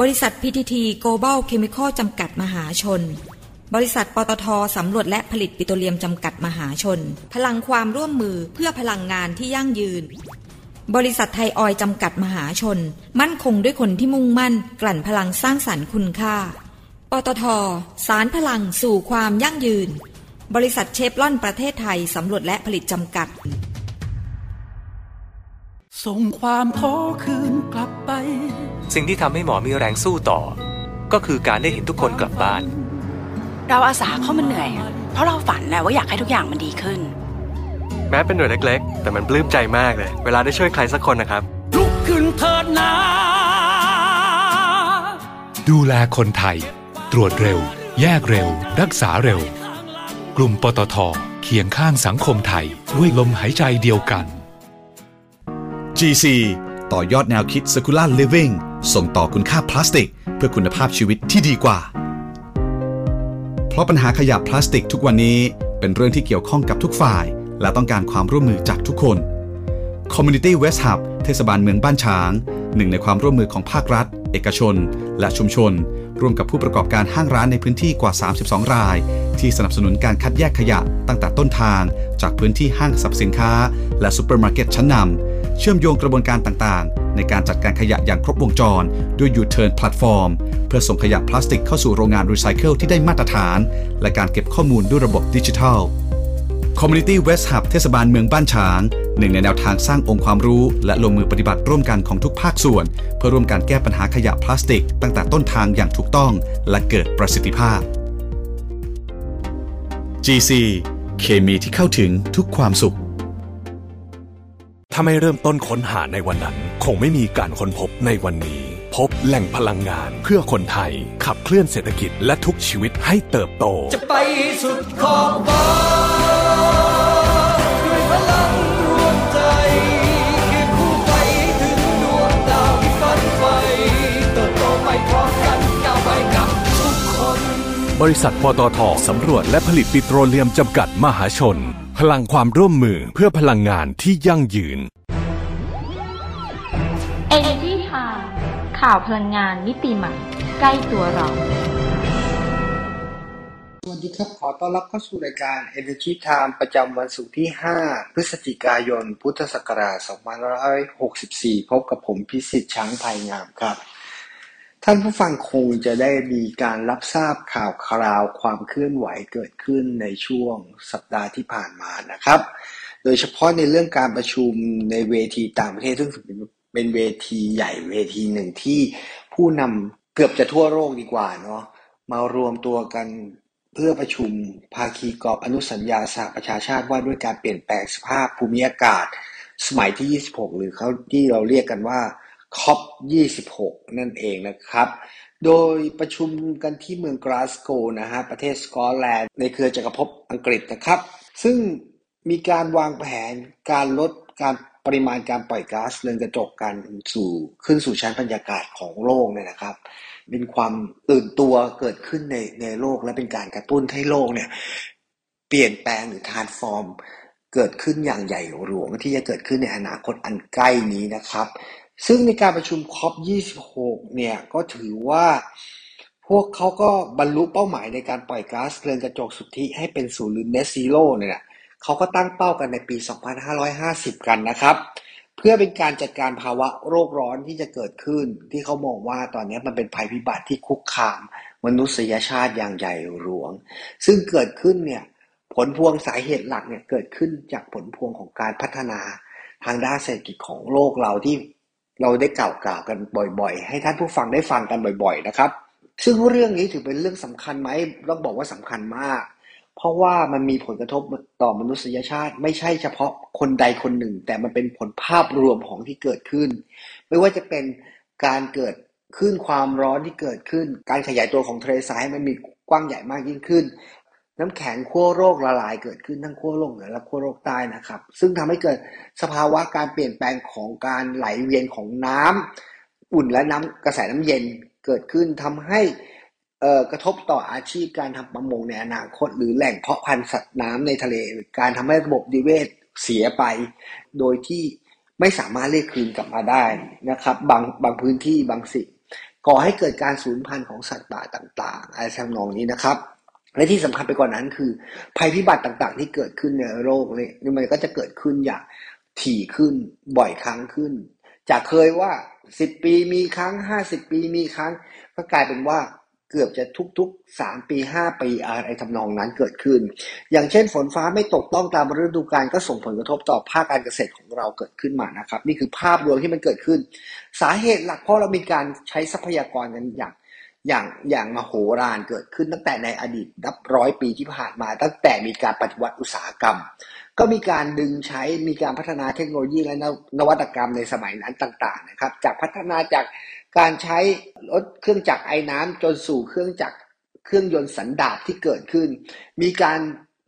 บริษัท PTT Global Chemical จำกัดมหาชน บริษัทปตทสำรวจและผลิตปิโตรเลียมจำกัดมหาชน พลังความร่วมมือเพื่อพลังงานที่ยั่งยืน บริษัทไทยออยจำกัดมหาชน มั่นคงด้วยคนที่มุ่งมั่น กลั่นพลังสร้างสรรค์คุณค่า ปตทสารพลังสู่ความยั่งยืน บริษัทเชฟลอนประเทศไทยสำรวจและผลิตจำกัด ส่งความท้อคืนกลับไป สิ่งที่ทำให้หมอมีแรงสู้ต่อ ก็คือการได้เห็นทุกคนกลับบ้าน เราอาสาเข้ามาเหนื่อย เพราะเราฝันนะว่าอยากให้ทุกอย่างมันดีขึ้น แม้เป็นหน่วยเล็กๆ แต่มันปลื้มใจมากเลย เวลาได้ช่วยใครสักคนนะครับ ลุกขึ้นเถิดนะดูแลคนไทย ตรวจเร็ว แยกเร็ว รักษาเร็ว กลุ่มปตทเคียงข้างสังคมไทยด้วยลมหายใจเดียวกัน GC ต่อยอดแนวคิด Circular Living ส่งต่อคุณค่าพลาสติก เพื่อคุณภาพชีวิตที่ดีกว่า เพราะปัญหาขยะพลาสติกทุกวันนี้เป็นเรื่องที่เกี่ยวข้องกับทุกฝ่าย และต้องการความร่วมมือจากทุกคน Community West Hub เทศบาลเมืองบ้านฉาง หนึ่งในความร่วมมือของภาครัฐ เอกชน และชุมชน ร่วมกับผู้ประกอบการห้างร้านในพื้นที่กว่า 32 ราย ที่สนับสนุนการคัดแยกขยะตั้งแต่ต้นทาง จากพื้นที่ห้างสรรพสินค้า และซูเปอร์มาร์เก็ตชั้นนำ เชื่อมโยงกระบวนการต่างๆ ในการจัดการขยะอย่างครบวงจร ด้วย YOUTURN Platform เพื่อส่งขยะพลาสติกเข้าสู่โรงงานรีไซเคิลที่ได้มาตรฐาน และการเก็บข้อมูลด้วยระบบดิจิทัล Community Waste Hub เทศบาลเมืองบ้านฉาง หนึ่งในแนวทางสร้างองค์ความรู้ และลงมือปฏิบัติร่วมกันของทุกภาคส่วน เพื่อร่วมการแก้ปัญหาขยะพลาสติก ตั้งแต่ต้นทางอย่างถูกต้อง และเกิดประสิทธิภาพ GC เคมีที่เข้าถึงทุกความสุข ถ้าไม่เริ่มต้นค้นหาในวันนั้น คงไม่มีการค้นพบในวันนี้ พบแหล่งพลังงานเพื่อคนไทย ขับเคลื่อนเศรษฐกิจและทุกชีวิตให้เติบโต จะไปสุดขอบฟ้าด้วยพลังรวมใจเคียงคู่ไปถึงดวงดาวที่ฝันใฝ่เติบโตไปพร้อมกันก้าวไปกับทุกคน บริษัทปตทสำรวจและผลิตปิโตรเลียมจำกัดมหาชน พลังความร่วมมือเพื่อพลังงานที่ยั่งยืน Energy Time ข่าวพลังงานมิติใหม่ใกล้ตัวเรา สวัสดีครับ ขอต้อนรับเข้าสู่รายการ Energy Time ประจำวันศุกร์ที่ 5 พฤศจิกายน พุทธศักราช 2564 พบกับผมพิสิทธิ์ช้างภายงามครับ ท่านผู้ฟังคงจะได้มีการรับทราบข่าวคราวความเคลื่อนไหวเกิดขึ้นในช่วงสัปดาห์ที่ผ่านมานะครับ โดยเฉพาะในเรื่องการประชุมในเวทีต่างประเทศซึ่งเป็นเวทีใหญ่เวทีหนึ่งที่ผู้นำเกือบจะทั่วโลกดีกว่าเนาะมารวมตัวกันเพื่อประชุมภาคีกรอบอนุสัญญาสหประชาชาติว่าด้วยการเปลี่ยนแปลงสภาพภูมิอากาศ สมัยที่ 26 หรือเขาที่เราเรียกกันว่า COP 26 นั่นเองนะครับ โดยประชุมกันที่เมืองกลาสโกนะฮะ ประเทศสกอตแลนด์ในเครือจักรภพอังกฤษนะครับ ซึ่งมีการวางแผนการลดการปริมาณการปล่อยก๊าซเรือนกระจกกันสู่ขึ้นสู่ชั้นบรรยากาศของโลกเนี่ยนะครับ เป็นความตื่นตัวเกิดขึ้นในในโลกและเป็นการกระตุ้นให้โลกเนี่ยเปลี่ยนแปลงหรือทานฟอร์มเกิดขึ้นอย่างใหญ่หลวงที่จะเกิดขึ้นในอนาคตอันใกล้นี้นะครับ ซึ่งในการประชุมคอป26 เนี่ย ก็ถือว่าพวกเขาก็บรรลุเป้าหมายในการปล่อยก๊าซเรือนกระจกสุทธิให้เป็นศูนย์หรือ net zero เนี่ยเขาก็ตั้งเป้ากันในปี 2550 กันนะครับ เพื่อเป็นการจัดการภาวะโรคร้อนที่จะเกิดขึ้น ที่เขามองว่าตอนนี้มันเป็นภัยพิบัติที่คุกคาม มนุษยชาติอย่างใหญ่หลวง ซึ่งเกิดขึ้นเนี่ยผลพวงสาเหตุหลักเนี่ยเกิดขึ้นจากผลพวงของการพัฒนาทางด้านเศรษฐกิจของโลกเราที่ เราได้กล่าวกล่าวกันบ่อยๆ ให้ท่านผู้ฟังได้ฟังกันบ่อย ๆ นะครับ ซึ่งเรื่องนี้ถือเป็นเรื่องสำคัญไหมต้องบอกว่าสำคัญมาก เพราะว่ามันมีผลกระทบต่อมนุษยชาติ ไม่ใช่เฉพาะคนใดคนหนึ่ง แต่มันเป็นผลภาพรวมของที่เกิดขึ้น ไม่ว่าจะเป็นการเกิดคลื่นความร้อนที่เกิดขึ้น การขยายตัวของทะเลทรายให้มันมีกว้างใหญ่มากยิ่งขึ้น น้ำแข็งขั้วโลกละลายเกิดขึ้นทั้งขั้วโลกเหนือและขั้วโลกใต้นะครับ ซึ่งทำให้เกิดสภาวะการเปลี่ยนแปลงของการไหลเวียนของน้ำอุ่นและน้ำกระแสน้ำเย็นเกิดขึ้นทำให้กระทบต่ออาชีพการทำประมงในอนาคต หรือแหล่งเพาะพันธุ์สัตว์น้ำในทะเล การทำให้ระบบนิเวศเสียไป โดยที่ไม่สามารถเรียกคืนกลับมาได้นะครับ บางบางพื้นที่บางสิ่งก่อให้เกิดการสูญพันธุ์ของสัตว์ป่าต่าง ๆ อะไรทำนองนี้นะครับ และที่สำคัญไปกว่านั้นคือ ภัยพิบัติต่างๆ ที่เกิดขึ้นในโลกนี่มันก็จะเกิดขึ้นอย่างถี่ขึ้นบ่อยครั้งขึ้น จากเคยว่าสิบปีมีครั้งห้าสิบปีมีครั้ง ก็กลายเป็นว่าเกือบจะทุกๆสามปีห้าปีอะไรทำนองนั้นเกิดขึ้น อย่างเช่นฝนฟ้าไม่ตกต้องตามฤดูกาลก็ส่งผลกระทบต่อภาคการเกษตรของเราเกิดขึ้นมานะครับ นี่คือภาพรวมที่มันเกิดขึ้น สาเหตุหลักเพราะเรามีการใช้ทรัพยากรกันอย่าง อย่างอย่างมโหฬารเกิดขึ้นตั้งแต่ในอดีตนับร้อยปีที่ผ่านมา ตั้งแต่มีการปฏิวัติอุตสาหกรรม ก็มีการดึงใช้มีการพัฒนาเทคโนโลยีและนวัตกรรมในสมัยนั้นต่าง ๆ นะครับ จากพัฒนาจากการใช้รถเครื่องจักรไอ้น้ำจนสู่เครื่องจักรเครื่องยนต์สันดาปที่เกิดขึ้น มีการ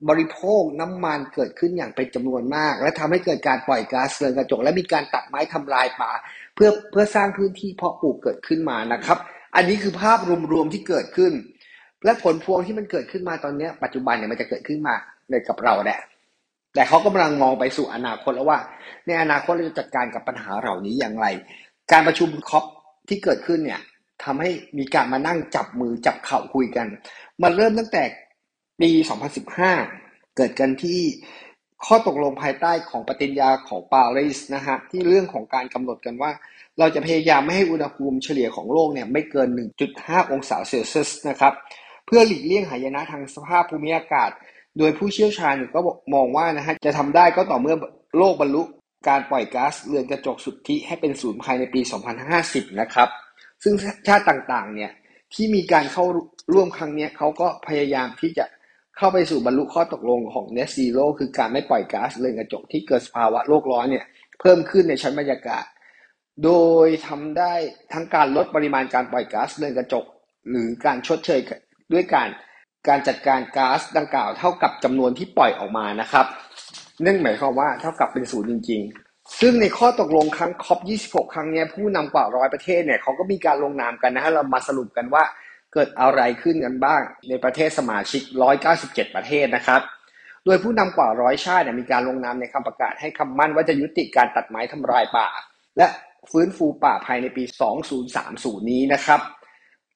บริโภคน้ำมันเกิดขึ้นอย่างเป็นจำนวนมาก และทำให้เกิดการปล่อยก๊าซเรือนกระจก และมีการตัดไม้ทำลายป่า เพื่อเพื่อสร้างพื้นที่เพาะปลูกเกิดขึ้นมานะครับ อันนี้คือภาพรวมๆที่เกิดขึ้น และผลพวงที่มันเกิดขึ้นมาตอนนี้ปัจจุบันเนี่ยมันจะเกิดขึ้นมาในกับเราแหละแต่เขากำลังมองไปสู่อนาคตแล้วว่า ในอนาคตเราจะจัดการกับปัญหาเหล่านี้อย่างไร การประชุมคอปที่เกิดขึ้นเนี่ยทำให้มีการมานั่งจับมือจับเข่าคุยกัน มันเริ่มตั้งแต่ปี 2015 เกิดกันที่ ข้อตกลงภายใต้ของปฏิญญาของปารีสนะฮะที่เรื่องของการกำหนดกันว่า เราจะพยายามไม่ให้อุณหภูมิเฉลี่ยของโลกเนี่ยไม่เกิน 1.5 องศาเซลเซียสนะครับเพื่อหลีกเลี่ยงหายนะทางสภาพภูมิอากาศ โดยผู้เชี่ยวชาญก็มองว่านะฮะจะทำได้ก็ต่อเมื่อโลกบรรลุการปล่อยก๊าซเรือนกระจกสุทธิให้เป็นศูนย์ภายในปี 2050 นะครับ ซึ่งชาติต่างๆเนี่ยที่มีการเข้าร่วมครั้งนี้เขาก็พยายามที่จะ เข้าไปสู่บรรลุข้อตกลงของ Net Zero คือการไม่ปล่อยก๊าซเรือนกระจกที่เกิดสภาวะโลกร้อนเนี่ยเพิ่มขึ้นในชั้นบรรยากาศ โดยทำได้ทั้งการลดปริมาณการปล่อยก๊าซเรือนกระจก หรือการชดเชยด้วยการการจัดการก๊าซดังกล่าวเท่ากับจำนวนที่ปล่อยออกมานะครับนั่นหมายความว่าเท่ากับเป็นศูนย์จริง ๆ ซึ่งในข้อตกลงครั้งคอป26 ครั้งนี้ผู้นำกว่าร้อยประเทศเนี่ยเขาก็มีการลงนามกันนะฮะเรามาสรุปกันว่า เกิดอะไรขึ้นกันบ้างในประเทศสมาชิก 197 ประเทศนะครับ โดยผู้นำกว่าร้อยชาติมีการลงนามในคำประกาศให้คำมั่นว่าจะยุติการตัดไม้ทำลายป่า และฟื้นฟูป่าภายในปี 2030 นี้นะครับ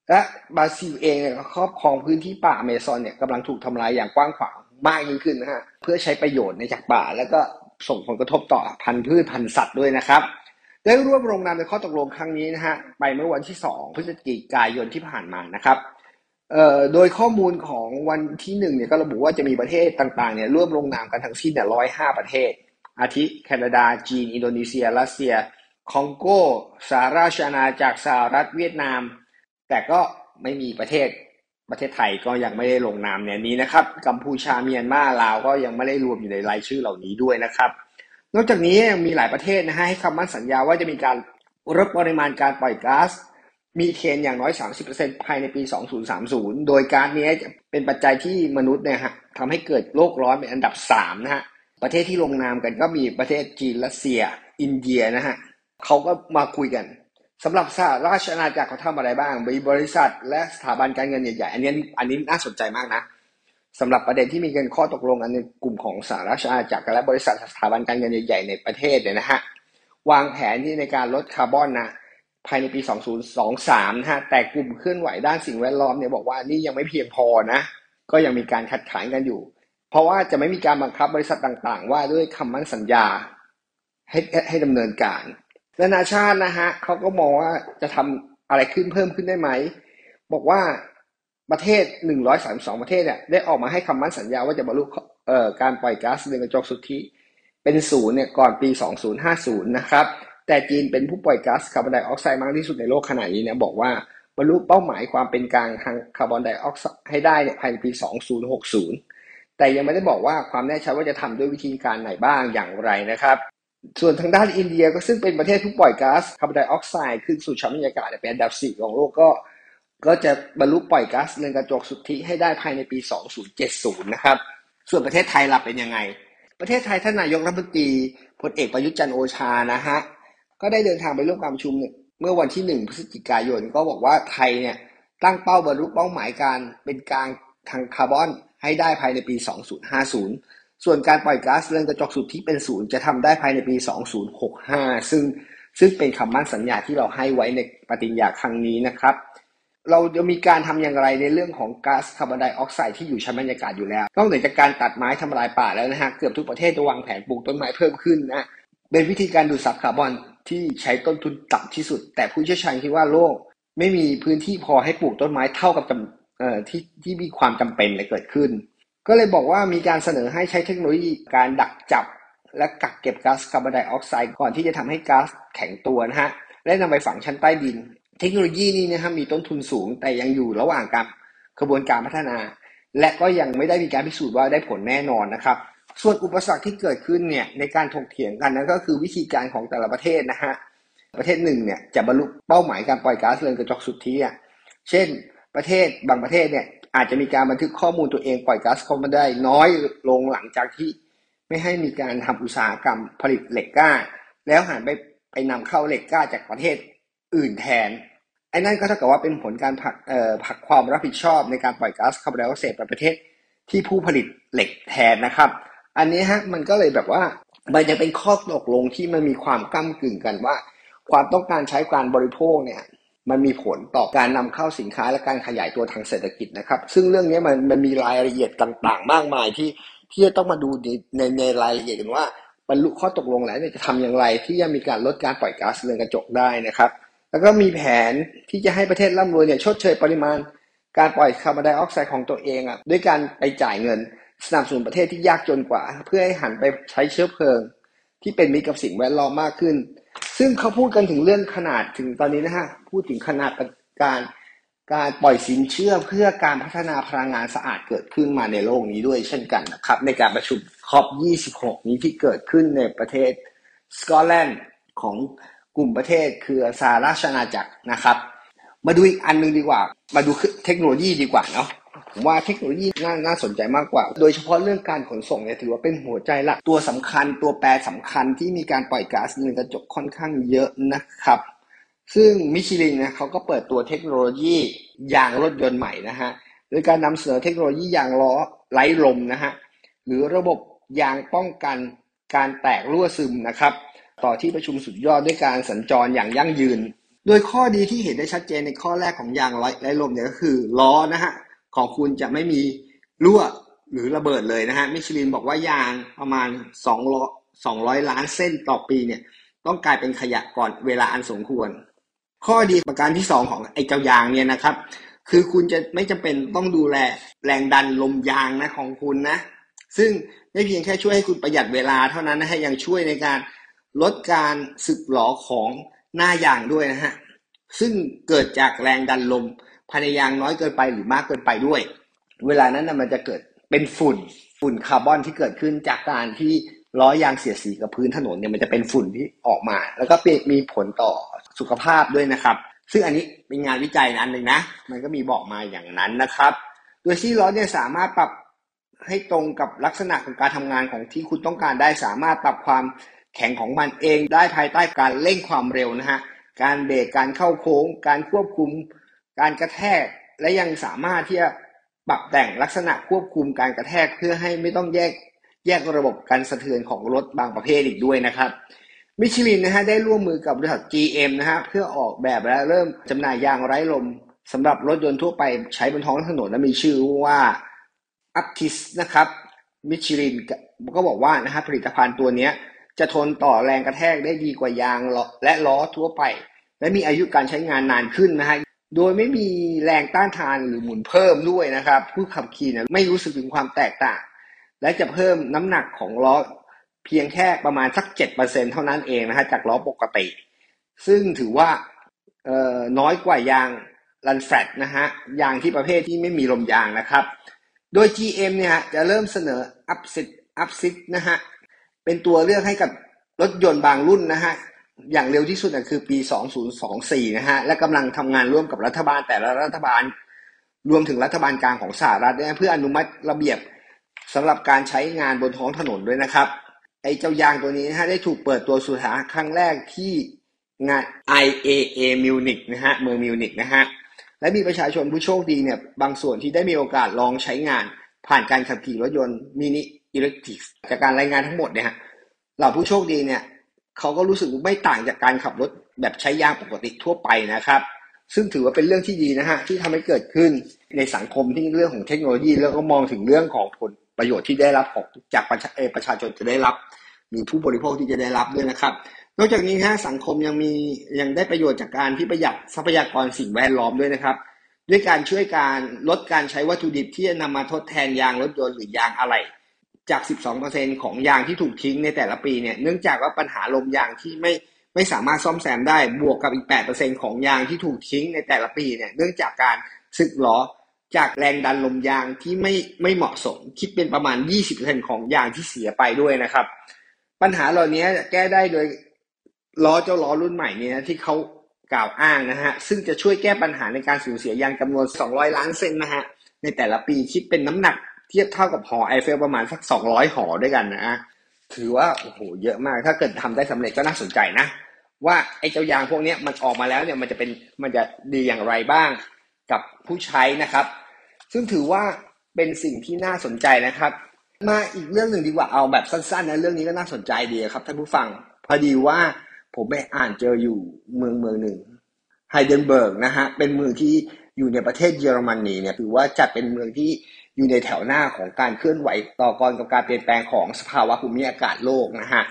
และบราซิลเองครอบครองพื้นที่ป่าอเมซอนเนี่ยกำลังถูกทำลายอย่างกว้างขวางมากยิ่งขึ้นนะฮะเพื่อใช้ประโยชน์ในจากป่า แล้วก็ส่งผลกระทบต่อพันธุ์พืชพันธุ์สัตว์ด้วยนะครับ ได้ร่วมลงนามในข้อตกลงครั้งนี้นะฮะไปเมื่อวันที่ 2 พฤศจิกายนที่ผ่านมานะครับโดยข้อมูลของวันที่หนึ่งเนี่ยก็ระบุว่าจะมีประเทศต่างๆเนี่ยร่วมลงนามกันทั้งสิ้นเนี่ยร้อยห้าประเทศ อาทิแคนาดา จีน อินโดนีเซีย รัสเซีย คองโกสหราชอาณาจักรสหรัฐเวียดนาม แต่ก็ไม่มีประเทศประเทศไทยก็ยังไม่ได้ลงนามในนี้นะครับ กัมพูชาเมียนมาลาวก็ยังไม่ได้รวมอยู่ในรายชื่อเหล่านี้ด้วยนะครับ นอกจากนี้ยังมีหลายประเทศนะฮะให้คำมั่นสัญญาว่าจะมีการลดปริมาณการปล่อยก๊าซมีเทนอย่างน้อย 30%ภายในปี 2030 โดยการนี้จะเป็นปัจจัยที่มนุษย์เนี่ยฮะทำให้เกิดโลกร้อนเป็นอันดับ 3 นะฮะ ประเทศที่ลงนามกันก็มีประเทศจีนรัสเซีย อินเดียนะฮะเขาก็มาคุยกันสำหรับสหราชอาณาจักรเขาทำอะไรบ้างมีบริษัทและสถาบันการเงินใหญ่ๆ อันนี้อันนี้น่าสนใจมากนะ สำหรับประเด็นที่มีกันข้อตกลงอันในกลุ่มของสหราชอาณาจักรและบริษัทสถาบันการเงินใหญ่ๆในประเทศเนี่ยนะฮะวางแผนที่ในการลดคาร์บอนนะภายในปี 2023 นะฮะแต่กลุ่มเคลื่อนไหวด้านสิ่งแวดล้อมเนี่ยบอกว่านี่ยังไม่เพียงพอนะก็ยังมีการขัดขานกันอยู่ เพราะว่าจะไม่มีการบังคับบริษัทต่างๆ ว่าด้วยคำมั่นสัญญาให้ให้ดำเนินการนานาชาตินะฮะเขาก็มองว่าจะทำอะไรขึ้นเพิ่มขึ้นได้ไหม บอกว่า ประเทศ 132 ประเทศเนี่ยได้ออกมาให้คำมั่นสัญญาว่าจะบรรลุการปล่อยก๊าซเรือนกระจกสุทธิเป็นศูนย์เนี่ยก่อนปี 2050 นะครับ แต่จีนเป็นผู้ปล่อยก๊าซคาร์บอนไดออกไซด์มากที่สุดในโลกขณะนี้เนี่ยบอกว่าบรรลุเป้าหมายความเป็นกลางทางคาร์บอนไดออกไซด์ให้ได้เนี่ยภายในปี 2060 แต่ยังไม่ได้บอกว่าความแน่ชัดว่าจะทำด้วยวิธีการไหนบ้างอย่างไรนะครับ ส่วนทางด้านอินเดียก็ซึ่งเป็นประเทศที่ปล่อยก๊าซคาร์บอนไดออกไซด์ขึ้นสู่ชั้นบรรยากาศเป็นอันดับสี่ของโลกก็ ก็จะบรรลุปล่อยก๊าซเรือนกระจกสุทธิให้ได้ภายในปี 2070 นะครับ ส่วนประเทศไทยล่ะเป็นยังไง ประเทศไทยท่านนายกรัฐมนตรีพลเอกประยุทธ์จันทร์โอชานะฮะ ก็ได้เดินทางไปร่วมการประชุมเมื่อวันที่ 1 พฤศจิกายน ก็บอกว่าไทยเนี่ยตั้งเป้าบรรลุเป้าหมายการเป็นกลางทางคาร์บอนให้ได้ภายในปี 2050 ส่วนการปล่อยก๊าซเรือนกระจกสุทธิเป็นศูนย์จะทำได้ภายในปี 2065 ซึ่งซึ่งเป็นคำมั่นสัญญาที่เราให้ไว้ในปฏิญญาครั้งนี้นะครับ เราจะมีการทำอย่างไรในเรื่องของก๊าซคาร์บอนไดออกไซด์ที่อยู่ชั้นบรรยากาศอยู่แล้วนอกเหนือจากการตัดไม้ทำลายป่าแล้วนะฮะเกือบทุกประเทศจะวางแผนปลูกต้นไม้เพิ่มขึ้นนะเป็นวิธีการดูดซับคาร์บอนที่ใช้ต้นทุนต่ำที่สุด แต่ผู้เชี่ยวชาญคิดว่าโลก ไม่มีพื้นที่พอให้ปลูกต้นไม้เท่ากับที่ที่มีความจำเป็นเลยเกิดขึ้น ก็เลยบอกว่ามีการเสนอให้ใช้เทคโนโลยีการดักจับ และกักเก็บก๊าซคาร์บอนไดออกไซด์ก่อนที่จะทำให้ก๊าซแข็งตัวนะฮะและนำไปฝังชั้นใต้ดิน เทคโนโลยีนี้นะครับมีต้นทุนสูงแต่ยังอยู่ระหว่างการกระบวนการพัฒนา และก็ยังไม่ได้มีการพิสูจน์ว่าได้ผลแน่นอนนะครับ ส่วนอุปสรรคที่เกิดขึ้นเนี่ยในการถกเถียงกันนั้นก็คือวิธีการของแต่ละประเทศนะฮะประเทศหนึ่งเนี่ยจะบรรลุเป้าหมายการปล่อยก๊าซเรือนกระจกสุทธิอะเช่น ประเทศบางประเทศเนี่ยอาจจะมีการบันทึกข้อมูลตัวเองปล่อยก๊าซคาร์บอนได้น้อยลงหลังจากที่ไม่ให้มีการทำอุตสาหกรรมผลิตเหล็กกล้า แล้วหันไปไปนำเข้าเหล็กกล้าจากประเทศ อื่นแทน ไอ้นั่นก็เท่ากับว่าเป็นผลการผลักผักความรับผิดชอบในการปล่อยก๊าซคาร์บอนไดออกไซด์ไปประเทศที่ผู้ผลิตเหล็กแทนนะครับ อันนี้ฮะมันก็เลยแบบว่ามันยังเป็นข้อตกลงที่มันมีความก้ากึ่งกันว่า ความต้องการใช้การบริโภคเนี่ยมันมีผลต่อการนำเข้าสินค้าและการขยายตัวทางเศรษฐกิจนะครับ ซึ่งเรื่องนี้มันมันมีรายละเอียดต่างๆ มากมายที่ที่จะต้องมาดูในในในรายละเอียดกันว่าบรรลุข้อตกลงแล้วจะทำอย่างไรที่จะมีการลดการปล่อยก๊าซเรือนกระจกได้นะครับ แล้วก็มีแผนที่จะให้ประเทศร่ำรวยเนี่ยชดเชยปริมาณ การปล่อยคาร์บอนไดออกไซด์ของตัวเองอะด้วยการไปจ่ายเงินสนับสนุนประเทศที่ยากจนกว่า เพื่อให้หันไปใช้เชื้อเพลิง ที่เป็นมิตรกับสิ่งแวดล้อมมากขึ้น ซึ่งเขาพูดกันถึงเรื่องขนาดถึงตอนนี้นะฮะพูดถึงขนาดการการปล่อยสินเชื่อเพื่อการพัฒนาพลังงานสะอาดเกิดขึ้นมาในโลกนี้ด้วยเช่นกันนะครับ ในการประชุมคอป26 นี้ที่เกิดขึ้นในประเทศสกอตแลนด์ของ กลุ่มประเทศคือสหราชอาณาจักรนะครับ มาดูอีกอันหนึงดีกว่า มาดูเทคโนโลยีดีกว่าเนาะผมว่าเทคโนโลยีน่านาสนใจมากกว่า โดยเฉพาะเรื่องการขนส่งเนี่ยถือว่าเป็นหัวใจหลักตัวสำคัญ ตัวแปรสำคัญที่มีการปล่อยก๊าซเรือนกระจกค่อนข้างเยอะนะครับ ซึ่งมิชลินนะเขาก็เปิดตัวเทคโนโลยียางรถยนต์ใหม่นะฮะโดยการนำเสนอเทคโนโลยียางล้อไร้ลมนะฮะหรือระบบยางป้องกันการแตกรั่วซึมนะครับ ต่อที่ประชุมสุดยอดด้วยการสัญจรอย่างยั่งยืน โดยข้อดีที่เห็นได้ชัดเจนในข้อแรกของยางไร้ลมเนี่ยก็คือล้อนะฮะของคุณจะไม่มีรั่วหรือระเบิดเลยนะฮะมิชลินบอกว่ายางประมาณ200 200 ล้านเส้นต่อปีเนี่ยต้องกลายเป็นขยะก่อนเวลาอันสมควร ข้อดีประการที่สองของไอ้เจ้ายางเนี่ยนะครับ คือคุณจะไม่จำเป็นต้องดูแลแรงดันลมยางนะของคุณนะ ซึ่งไม่เพียงแค่ช่วยให้คุณประหยัดเวลาเท่านั้นนะฮะยังช่วยในการ ลดการสึกหลอของหน้ายางด้วยนะฮะ ซึ่งเกิดจากแรงดันลมภายในยางน้อยเกินไปหรือมากเกินไปด้วย เวลานั้นนะมันจะเกิดเป็นฝุ่น ฝุ่นคาร์บอนที่เกิดขึ้นจากการที่ล้อยางเสียดสีกับพื้นถนนเนี่ยมันจะเป็นฝุ่นที่ออกมา แล้วก็มีผลต่อสุขภาพด้วยนะครับ ซึ่งอันนี้เป็นงานวิจัยอันหนึ่งนะ มันก็มีบอกมาอย่างนั้นนะครับ โดยที่ล้อเนี่ยสามารถปรับให้ตรงกับลักษณะของการทำงานของที่คุณต้องการได้สามารถปรับความ แข็งของมันเองได้ภายใต้การเร่งความเร็วนะฮะการเบรกการเข้าโค้ง การควบคุม การกระแทกและยังสามารถที่จะปรับแต่งลักษณะควบคุมการกระแทกเพื่อให้ไม่ต้องแยกแยกระบบการสะเทือนของรถบางประเภทอีกด้วยนะครับมิชลินนะฮะได้ร่วมมือกับบริษัท GM นะฮะเพื่อออกแบบและเริ่มจำหน่ายยางไร้ลมสำหรับรถยนต์ทั่วไปใช้บนท้องถนนและมีชื่อว่า Aptis นะครับมิชลินก็บอกว่านะฮะผลิตภัณฑ์ตัวนี้ จะทนต่อแรงกระแทกได้ดีกว่ายางและล้อทั่วไป และมีอายุการใช้งานนานขึ้นนะฮะโดยไม่มีแรงต้านทานหรือหมุนเพิ่มด้วยนะครับ ผู้ขับขี่เนี่ยไม่รู้สึกถึงความแตกต่าง และจะเพิ่มน้ำหนักของล้อเพียงแค่ประมาณสักเจ็ดเปอร์เซ็นเท่านั้นเองนะฮะจากล้อปกติ ซึ่งถือว่าน้อยกว่ายางรันแฟลตนะฮะยางที่ประเภทที่ไม่มีลมยางนะครับ โดย GM เนี่ยจะเริ่มเสนอ Upsit Upsit นะฮะ เป็นตัวเลือกให้กับรถยนต์บางรุ่นนะฮะอย่างเร็วที่สุดคือปี 2024 นะฮะ และกำลังทำงานร่วมกับรัฐบาลแต่ละรัฐบาล รวมถึงรัฐบาลกลางของสหรัฐเพื่ออนุมัติระเบียบสำหรับการใช้งานบนท้องถนนด้วยนะครับ ไอ้เจ้ายางตัวนี้นะฮะได้ถูกเปิดตัวสู่สาครั้งแรกที่งาน IAA Munich นะฮะเมืองมิวนิกนะฮะ และมีประชาชนผู้โชคดีเนี่ยบางส่วนที่ได้มีโอกาสลองใช้งาน ผ่านการขับขี่รถยนต์มินิ อิเล็กทริกจากการรายงานทั้งหมดเนี่ยฮะเหล่าผู้โชคดีเนี่ยเขาก็รู้สึกไม่ต่างจากการขับรถแบบใช้ยางปกติทั่วไปนะครับ ซึ่งถือว่าเป็นเรื่องที่ดีนะฮะที่ทำให้เกิดขึ้นในสังคมที่เรื่องของเทคโนโลยี แล้วก็มองถึงเรื่องของผลประโยชน์ที่ได้รับของจากประชาประชาชนจะได้รับมีผู้บริโภคที่จะได้รับด้วยนะครับ นอกจากนี้ฮะสังคมยังมียังได้ประโยชน์จากการที่ประหยัดทรัพยากรสิ่งแวดล้อมด้วยนะครับด้วยการช่วยการลดการใช้วัตถุดิบที่จะนำมาทดแทนยางรถยนต์หรือยางอะไหล่ จาก 12%ของยางที่ถูกทิ้งในแต่ละปีเนี่ย เนื่องจากว่าปัญหาลมยางที่ไม่ไม่สามารถซ่อมแซมได้ บวกกับอีก 8%ของยางที่ถูกทิ้งในแต่ละปีเนี่ย เนื่องจากการสึกหรอจากแรงดันลมยางที่ไม่ไม่เหมาะสม คิดเป็นประมาณ 20%ของยางที่เสียไปด้วยนะครับ ปัญหาเหล่านี้แก้ได้โดยล้อเจ้าล้อรุ่นใหม่เนี่ยที่เขากล่าวอ้างนะฮะ ซึ่งจะช่วยแก้ปัญหาในการสูญเสียยางจำนวน 200 ล้านเซนนะฮะ ในแต่ละปีคิดเป็นน้ำหนัก เทียบเท่ากับหอไอเฟลประมาณสัก200หอด้วยกันนะถือว่าโอ้โหเยอะมาก ถ้าเกิดทำได้สำเร็จก็น่าสนใจนะ ว่าไอ้เจ้ายางพวกนี้มันออกมาแล้วเนี่ยมันจะเป็นมันจะดีอย่างไรบ้างกับผู้ใช้นะครับ ซึ่งถือว่าเป็นสิ่งที่น่าสนใจนะครับ มาอีกเรื่องหนึ่งดีกว่าเอาแบบสั้นๆนะเรื่องนี้ก็น่าสนใจดีครับท่านผู้ฟังพอดีว่าผมไปอ่านเจออยู่เมืองเมืองหนึ่งไฮเดนเบิร์กนะฮะเป็นเมืองที่อยู่ในประเทศเยอรมนีเนี่ยถือว่าจัดเป็นเมืองที่ อยู่ในแถวหน้าของการเคลื่อนไหวต่อกรกับการเปลี่ยนแปลงของสภาวะภูมิอากาศโลกนะฮะ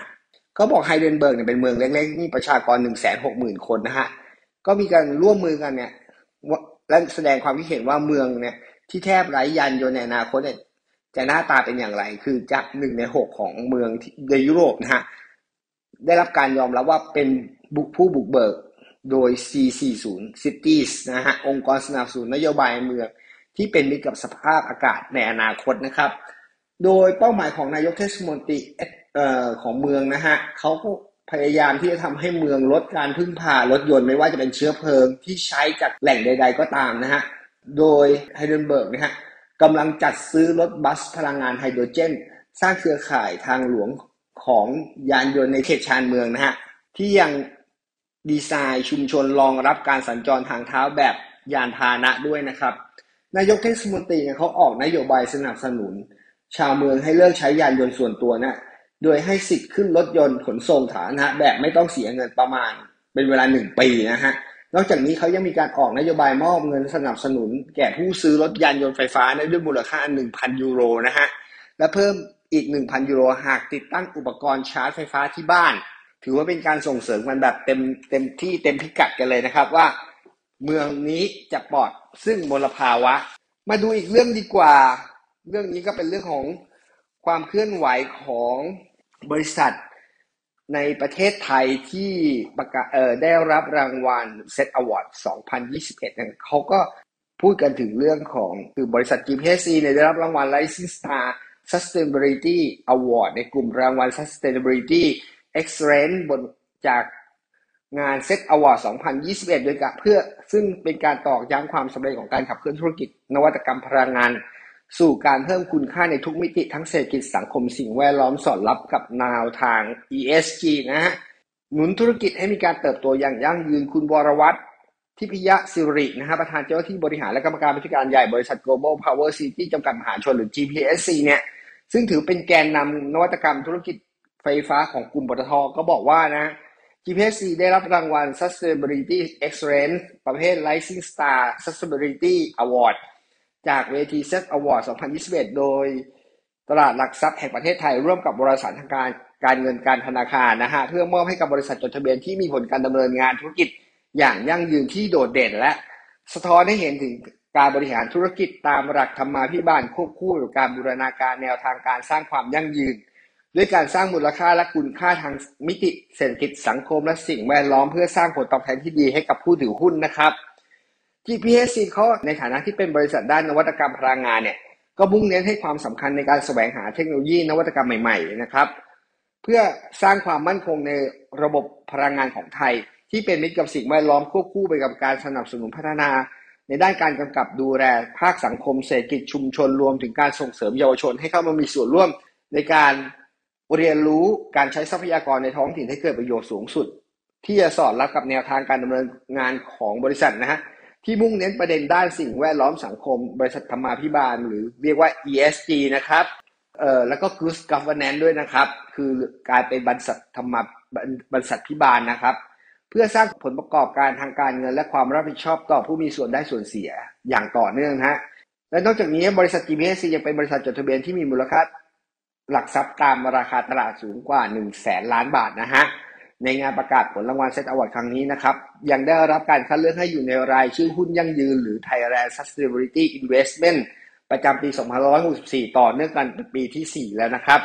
ก็บอกไฮเดลเบิร์กเนี่ยเป็นเมืองเล็กๆ มีประชากรหนึ่งแสนหกหมื่นคนนะฮะก็มีการร่วมมือกันเนี่ยและแสดงความคิดเห็นว่าเมืองเนี่ยที่แทบไร้ยานยนต์ในอนาคตเนี่ยจะหน้าตาเป็นอย่างไร คือจากหนึ่งในหกของเมืองในยุโรปนะฮะได้รับการยอมรับว่าเป็นผู้บุกเบิกโดย C40 Cities นะฮะองค์กรสนับสนุนนโยบายเมือง ที่เป็นมิตรกับสภาพอากาศในอนาคตนะครับ โดยเป้าหมายของนายกเทศมนตรีของเมืองนะฮะเขาก็พยายามที่จะทำให้เมืองลดการพึ่งพารถยนต์ไม่ว่าจะเป็นเชื้อเพลิงที่ใช้จากแหล่งใด ๆ ก็ตามนะฮะ โดยไฮเดลเบิร์กนะฮะกำลังจัดซื้อรถบัสพลังงานไฮโดรเจน สร้างเครือข่ายทางหลวงของยานยนต์ในเขตชานเมืองนะฮะ ที่ยังดีไซน์ชุมชนรองรับการสัญจรทางเท้าแบบยานพาหนะด้วยนะครับ นายกเทศมนตรีเขาออกนโยบายสนับสนุน ชาวเมืองให้เลิกใช้ยานยนต์ส่วนตัวนะโดยให้สิทธิ์ขึ้นรถยนต์ขนส่งฐานะ แบบไม่ต้องเสียเงินประมาณ เป็นเวลาหนึ่งปีนะฮะนอกจากนี้เขายังมีการออกนโยบายมอบเงินสนับสนุน แก่ผู้ซื้อรถยานยนต์ไฟฟ้าด้วยมูลค่า 1,000 ยูโรนะฮะและเพิ่มอีก 1,000 ยูโรหากติดตั้งอุปกรณ์ชาร์จไฟฟ้าที่บ้าน ถือว่าเป็นการส่งเสริมมันแบบเต็มเต็มที่เต็มพิกัดกันเลยนะครับว่า เมืองนี้จะปลอดซึ่งมลภาวะ มาดูอีกเรื่องดีกว่า เรื่องนี้ก็เป็นเรื่องของความเคลื่อนไหวของบริษัทในประเทศไทยที่ประกาศได้รับรางวัล Set Award 2021 เขาก็พูดกันถึงเรื่องของคือบริษัท GPSC เนี่ยได้รับรางวัล Rising Star Sustainability Award ในกลุ่มรางวัล Sustainability Excellence บนจากงานเซตอวอร์ด2021 โดยกับเพื่อ ซึ่งเป็นการตอกย้ำความสำเร็จของการขับเคลื่อนธุรกิจ นวัตกรรมพลังงาน สู่การเพิ่มคุณค่าในทุกมิติทั้งเศรษฐกิจสังคมสิ่งแวดล้อมสอดรับกับแนวทาง ESG นะฮะหนุนธุรกิจให้มีการเติบโตอย่างยั่งยืนคุณวรวัตรทิพยสิรินะฮะประธานเจ้าที่บริหารและกรรมการผู้จัดการใหญ่บริษัท Global Power City จำกัดมหาชนหรือ GPSC เนี่ยซึ่งถือเป็นแกนนำนวัตกรรมธุรกิจไฟฟ้าของกลุ่มปตทก็บอกว่านะ GPSC ได้รับรางวัล Sustainability Excellence ประเภท Rising Star Sustainability Award จากเวที Set Award 2021 โดยตลาดหลักทรัพย์แห่งประเทศไทย ร่วมกับบริษัททางการการเงินการธนาคารนะฮะเพื่อมอบให้กับบริษัทจดทะเบียนที่มีผลการดำเนินงานธุรกิจอย่างยั่งยืนที่โดดเด่น และสะท้อนให้เห็นถึงการบริหารธุรกิจตามหลักธรรมาภิบาลควบคู่กับการบูรณาการแนวทางการสร้างความยั่งยืน ด้วยการสร้างมูลค่าและคุณค่าทางมิติเศรษฐกิจสังคมและสิ่งแวดล้อมเพื่อสร้างผลตอบแทนที่ดีให้กับผู้ถือหุ้นนะครับ GPSC เขาในฐานะที่เป็นบริษัทด้านนวัตกรรมพลังงานเนี่ยก็มุ่งเน้นให้ความสำคัญในการแสวงหาเทคโนโลยีนวัตกรรมใหม่ๆนะครับเพื่อสร้างความมั่นคงในระบบพลังงานของไทย ที่เป็นมิตรกับสิ่งแวดล้อมควบคู่ไปกับการสนับสนุนพัฒนา ในด้านการกำกับดูแลภาคสังคมเศรษฐกิจชุมชนรวมถึงการส่งเสริมเยาวชนให้เข้ามามีส่วนร่วมในการ เรียนรู้การใช้ทรัพยากรในท้องถิ่นให้เกิดประโยชน์สูงสุด ที่จะสอดรับกับแนวทางการดำเนินงานของบริษัทนะฮะที่มุ่งเน้นประเด็นด้านสิ่งแวดล้อมสังคม บริษัทธรรมาภิบาล หรือเรียกว่า ESG นะครับเอ่อแล้วก็ Good Governance ด้วยนะครับ คือการเป็นบริษัทธรรมบริษัทพิบาลนะครับ เพื่อสร้างผลประกอบการทางการเงิน และความรับผิดชอบต่อผู้มีส่วนได้ส่วนเสียอย่างต่อเนื่องฮะและนอกจากนี้บริษัท GPSC ยังเป็นบริษัทจดทะเบียนที่มีมูลค่า หลักทรัพย์ตามราคาตลาดสูงกว่า 1 0 0 0 0แสนล้านบาทนะฮะในงานประกาศผลรางวัลเซตอวอร์ดครั้งนี้นะครับ ยังได้รับการคัดเลือกให้อยู่ในรายชื่อหุ้นยั่งยืน หรือ Thailand Sustainability Investment ประจำปี 2564 ต่อเนื่องกันเป็นปีที่ 4 แล้วนะครับ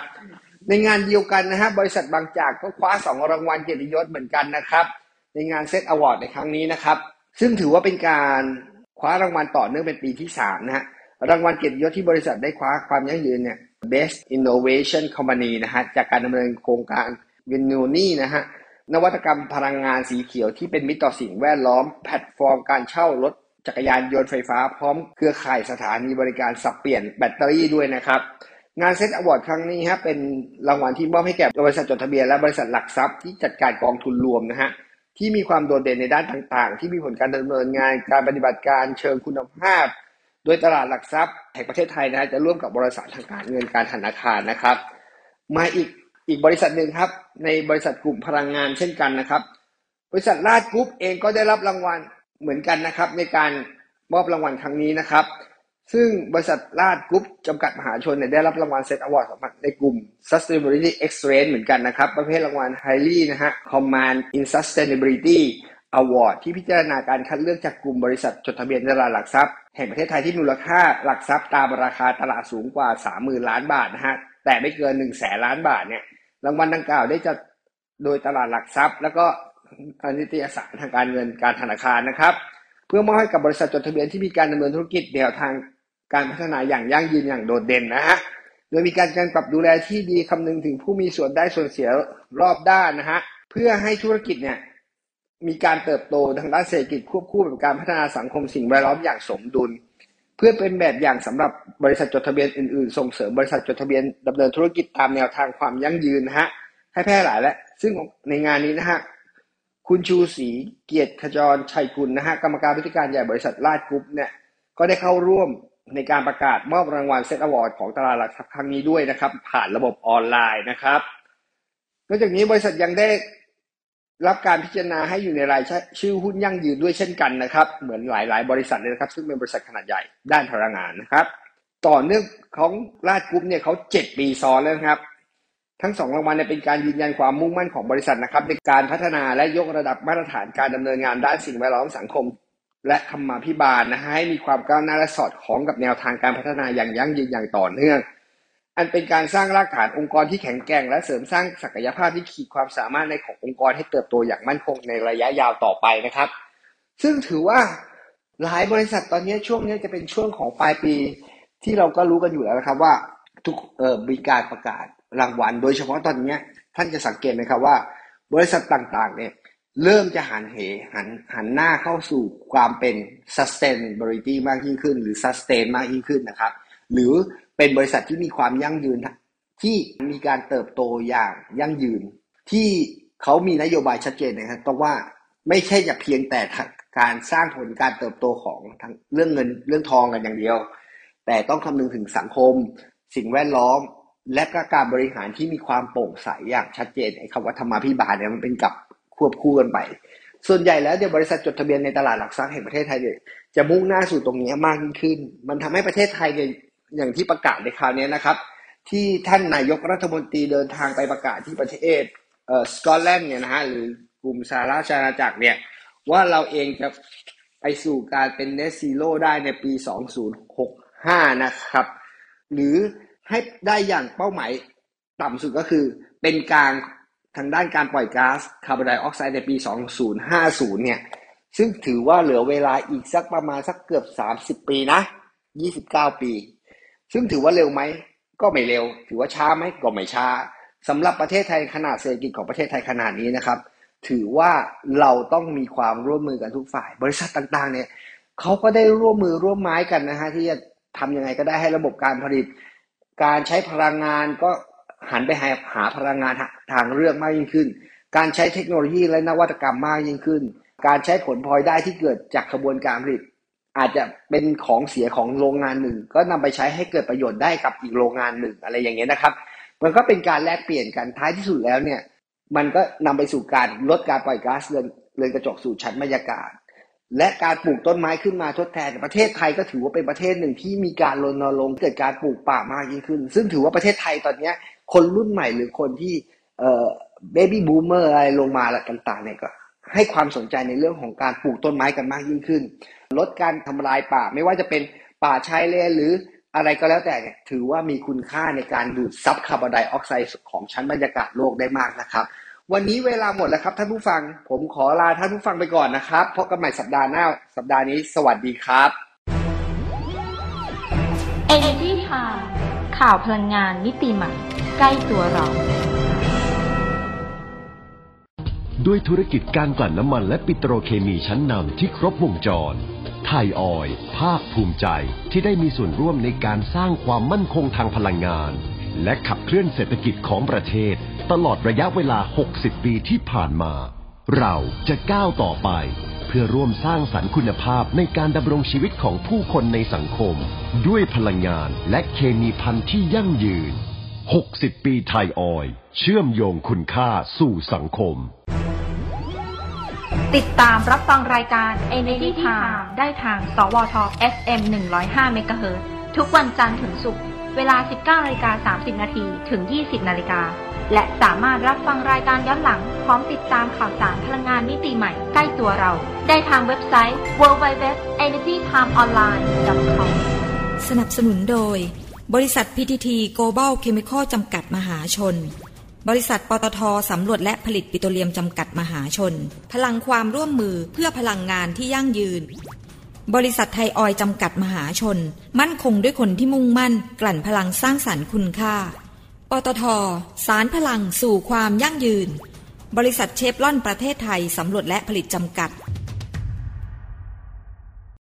ในงานเดียวกันนะฮะบริษัทบางจากก็คว้า 2 รางวัลเกียรติยศเหมือนกันนะครับ ในงาน SET Award ในครั้งนี้นะครับ ซึ่งถือว่าเป็นการคว้ารางวัลต่อเนื่องเป็นปีที่3นะฮะรางวัลเกียรติยศที่บริษัทได้คว้าความยั่งยืนเนี่ย Best Innovation Company นะฮะจากการดำเนินโครงการ Winnonie นะฮะนวัตกรรมพลังงานสีเขียวที่เป็นมิตรต่อสิ่งแวดล้อม แพลตฟอร์มการเช่ารถจักรยานยนต์ไฟฟ้าพร้อมเครือข่ายสถานีบริการสับเปลี่ยนแบตเตอรี่ด้วยนะครับ งาน SET Award ครั้งนี้ฮะเป็นรางวัลที่มอบให้แก่บริษัทจดทะเบียนและบริษัทหลักทรัพย์ที่จัดการกองทุนรวมนะฮะที่มีความโดดเด่นในด้านต่างๆ ที่มีผลการดำเนินงานการปฏิบัติการเชิงคุณภาพ โดยตลาดหลักทรัพย์แห่งประเทศไทยนะฮะจะร่วมกับบริษัททางการเงินการธนาคารนะครับ มาอีกอีกบริษัทหนึ่งครับ ในบริษัทกลุ่มพลังงานเช่นกันนะครับ บริษัทราชกรุ๊ปเองก็ได้รับรางวัลเหมือนกันนะครับ ในการมอบรางวัลครั้งนี้นะครับ ซึ่งบริษัทราชกรุ๊ปจำกัดมหาชนเนี่ยได้รับรางวัล SET Award ในกลุ่ม Sustainability Excellence เหมือนกันนะครับ ประเภทรางวัล Highly นะฮะ Commended in Sustainability Award ที่พิจารณาการคัดเลือกจากกลุ่มบริษัทจดทะเบียนตลาดหลักทรัพย์แห่งประเทศไทยที่มูลค่าหลักทรัพย์ตามราคาตลาดสูงกว่า 30,000 ล้านบาทนะฮะแต่ไม่เกิน1แสนล้านบาทเนี่ยรางวัลดังกล่าวได้จัดโดยตลาดหลักทรัพย์ แล้วก็นิตยสารทางการเงินการธนาคารนะครับ เพื่อมอบให้กับบริษัทจดทะเบียนที่มีการดำเนินธุรกิจแนวทางการพัฒนาอย่างยั่งยืนอย่างโดดเด่นนะฮะโดยมีการการปรับดูแลที่ดีคำนึงถึงผู้มีส่วนได้ส่วนเสียรอบด้านนะฮะเพื่อให้ธุรกิจเนี่ย มีการเติบโตทางด้านเศรษฐกิจควบคู่กับการพัฒนาสังคมสิ่งแวดล้อมอย่างสมดุล เพื่อเป็นแบบอย่างสำหรับบริษัทจดทะเบียนอื่นๆ ส่งเสริมบริษัทจดทะเบียนดำเนินธุรกิจตามแนวทางความยั่งยืนนะฮะให้แพร่หลายและ ซึ่งในงานนี้นะฮะคุณชูศรีเกียรติขจรชัยกุลนะฮะกรรมการผู้จัดการใหญ่บริษัทราช กรุ๊ปเนี่ยก็ได้เข้าร่วมในการประกาศมอบรางวัล SET Awards ของตลาดหลักทรัพย์ครั้งนี้ด้วยนะครับ ผ่านระบบออนไลน์นะครับนอกจากนี้บริษัทยังได้ รับการพิจารณาให้อยู่ในรายชื่อหุ้นยั่งยืนด้วยเช่นกันนะครับ เหมือนหลาย ๆ บริษัทเลยนะครับ ซึ่งเป็นบริษัทขนาดใหญ่ด้านพลังงานนะครับ ต่อเนื่องของราช กรุ๊ปเนี่ยเขาเจ็ดปีซ้อนแล้วครับ ทั้งสองรางวัลเนี่ยเป็นการยืนยันความมุ่งมั่นของบริษัทนะครับในการพัฒนาและยกระดับมาตรฐานการดำเนินงานด้านสิ่งแวดล้อมสังคม และธรรมาภิบาลนะฮะให้มีความก้าวหน้าและสอดคล้องกับแนวทางการพัฒนาอย่างยั่งยืนอย่างต่อเนื่อง อันเป็นการสร้างรากฐานองค์กรที่แข็งแกร่ง และเสริมสร้างศักยภาพที่ขีดความสามารถในขององค์กรให้เติบโตอย่างมั่นคงในระยะยาวต่อไปนะครับ ซึ่งถือว่าหลายบริษัทตอนนี้ช่วงนี้จะเป็นช่วงของปลายปี ที่เราก็รู้กันอยู่แล้วนะครับว่าทุกเอ่อมีการประกาศรางวัล โดยเฉพาะตอนนี้ท่านจะสังเกตไหมครับว่า บริษัทต่างๆ เนี่ยเริ่มจะหันเหหันหันหน้าเข้าสู่ความเป็น sustainability มากยิ่งขึ้น หรือ sustain มากยิ่งขึ้นนะครับ หรือ เป็นบริษัทที่มีความยั่งยืน ที่มีการเติบโตอย่างยั่งยืน ที่เขามีนโยบายชัดเจนนะครับต้องว่าไม่ใช่จะเพียงแต่การสร้างผลการเติบโตของทั้งเรื่องเงินเรื่องทองกันอย่างเดียว แต่ต้องคำนึงถึงสังคม สิ่งแวดล้อม และก็การบริหารที่มีความโปร่งใสอย่างชัดเจนไอ้คำว่าธรรมาภิบาลเนี่ยมันเป็นกับควบคู่กันไป ส่วนใหญ่แล้วเดี๋ยวบริษัทจดทะเบียนในตลาดหลักทรัพย์แห่งประเทศไทยเนี่ยจะมุ่งหน้าสู่ตรงนี้มากยิ่งขึ้น มันทำให้ประเทศไทยเนี่ย อย่างที่ประกาศในคราวนี้นะครับ ที่ท่านนายกรัฐมนตรีเดินทางไปประกาศที่ประเทศเอ่อสกอตแลนด์เนี่ยนะฮะหรือกลุ่มสหราชอาณาจักรเนี่ยว่าเราเองจะไปสู่การเป็น net zero ได้ในปี 2065 นะครับ หรือให้ได้อย่างเป้าหมายต่ำสุดก็คือเป็นกลางทางด้านการปล่อยก๊าซคาร์บอนไดออกไซด์ในปี 2050 เนี่ย ซึ่งถือว่าเหลือเวลาอีกสักประมาณสักเกือบ 30 ปีนะ 29 ปี ซึ่งถือว่าเร็วไหมก็ไม่เร็ว ถือว่าช้าไหมก็ไม่ช้าสำหรับประเทศไทยขนาดเศรษฐกิจของประเทศไทยขนาดนี้นะครับ ถือว่าเราต้องมีความร่วมมือกันทุกฝ่าย บริษัทต่างๆ เนี่ยเขาก็ได้ร่วมมือร่วมไม้กันนะฮะที่จะทำยังไงก็ได้ให้ระบบการผลิต การใช้พลังงานก็หันไปหาหาพลังงานทางเลือกมากยิ่งขึ้น การใช้เทคโนโลยีและนวัตกรรมมากยิ่งขึ้น การใช้ผลพลอยได้ที่เกิดจากกระบวนการผลิต อาจจะเป็นของเสียของโรงงานหนึ่ง ก็นำไปใช้ให้เกิดประโยชน์ได้กับอีกโรงงานหนึ่งอะไรอย่างเงี้ยนะครับ มันก็เป็นการแลกเปลี่ยนกันท้ายที่สุดแล้วเนี่ย มันก็นำไปสู่การลดการปล่อยก๊าซเรือนเรือนกระจกสู่ชั้นบรรยากาศ และการปลูกต้นไม้ขึ้นมาทดแทนประเทศไทยก็ถือว่าเป็นประเทศหนึ่งที่มีการรณรงค์เกิดการปลูกป่ามากยิ่งขึ้น ซึ่งถือว่าประเทศไทยตอนเนี้ยคนรุ่นใหม่หรือคนที่เอ่อ baby boomer อะไรลงมาต่างๆเนี่ยก็ให้ความสนใจในเรื่องของการปลูกต้นไม้กันมากยิ่งขึ้น ลดการทำลายป่า ไม่ว่าจะเป็นป่าชายเลนหรืออะไรก็แล้วแต่เนี่ยถือว่ามีคุณค่าในการดูดซับคาร์บอนไดออกไซด์ของชั้นบรรยากาศโลกได้มากนะครับ วันนี้เวลาหมดแล้วครับท่านผู้ฟัง ผมขอลาท่านผู้ฟังไปก่อนนะครับพบกันใหม่สัปดาห์หน้า สัปดาห์นี้ สวัสดีครับ Energy Time ข่าวพลังงานมิติใหม่ ใกล้ตัวเราด้วยธุรกิจการกลั่นน้ำมันและปิโตรเคมีชั้นนำที่ครบวงจร ไทยออย ภาคภูมิใจที่ได้มีส่วนร่วมในการสร้างความมั่นคงทางพลังงาน และขับเคลื่อนเศรษฐกิจของประเทศ ตลอดระยะเวลา 60 ปีที่ผ่านมา เราจะก้าวต่อไป เพื่อร่วมสร้างสรรค์คุณภาพในการดำรงชีวิตของผู้คนในสังคม ด้วยพลังงานและเคมีพันธุ์ที่ยั่งยืน 60 ปีไทยออย เชื่อมโยงคุณค่าสู่สังคม ติดตามรับฟังรายการ Energy Time ได้ทาง สวท FM 105 MHz ทุกวันจันทร์ถึงศุกร์ เวลา 19นาฬิกา30 นาทีถึง 20 นาฬิกา และสามารถรับฟังรายการย้อนหลัง พร้อมติดตามข่าวสารพลังงานมิติใหม่ใกล้ตัวเรา ได้ทางเว็บไซต์ www.energytimeonline.com สนับสนุนโดย บริษัท PTT Global Chemical จำกัดมหาชน บริษัทปตทสำรวจและผลิตปิโตรเลียมจำกัดมหาชน พลังความร่วมมือเพื่อพลังงานที่ยั่งยืน บริษัทไทยออยจำกัดมหาชน มั่นคงด้วยคนที่มุ่งมั่น กลั่นพลังสร้างสรรค์คุณค่า ปตท สารพลังสู่ความยั่งยืน บริษัทเชฟลอนประเทศไทยสำรวจและผลิตจำกัด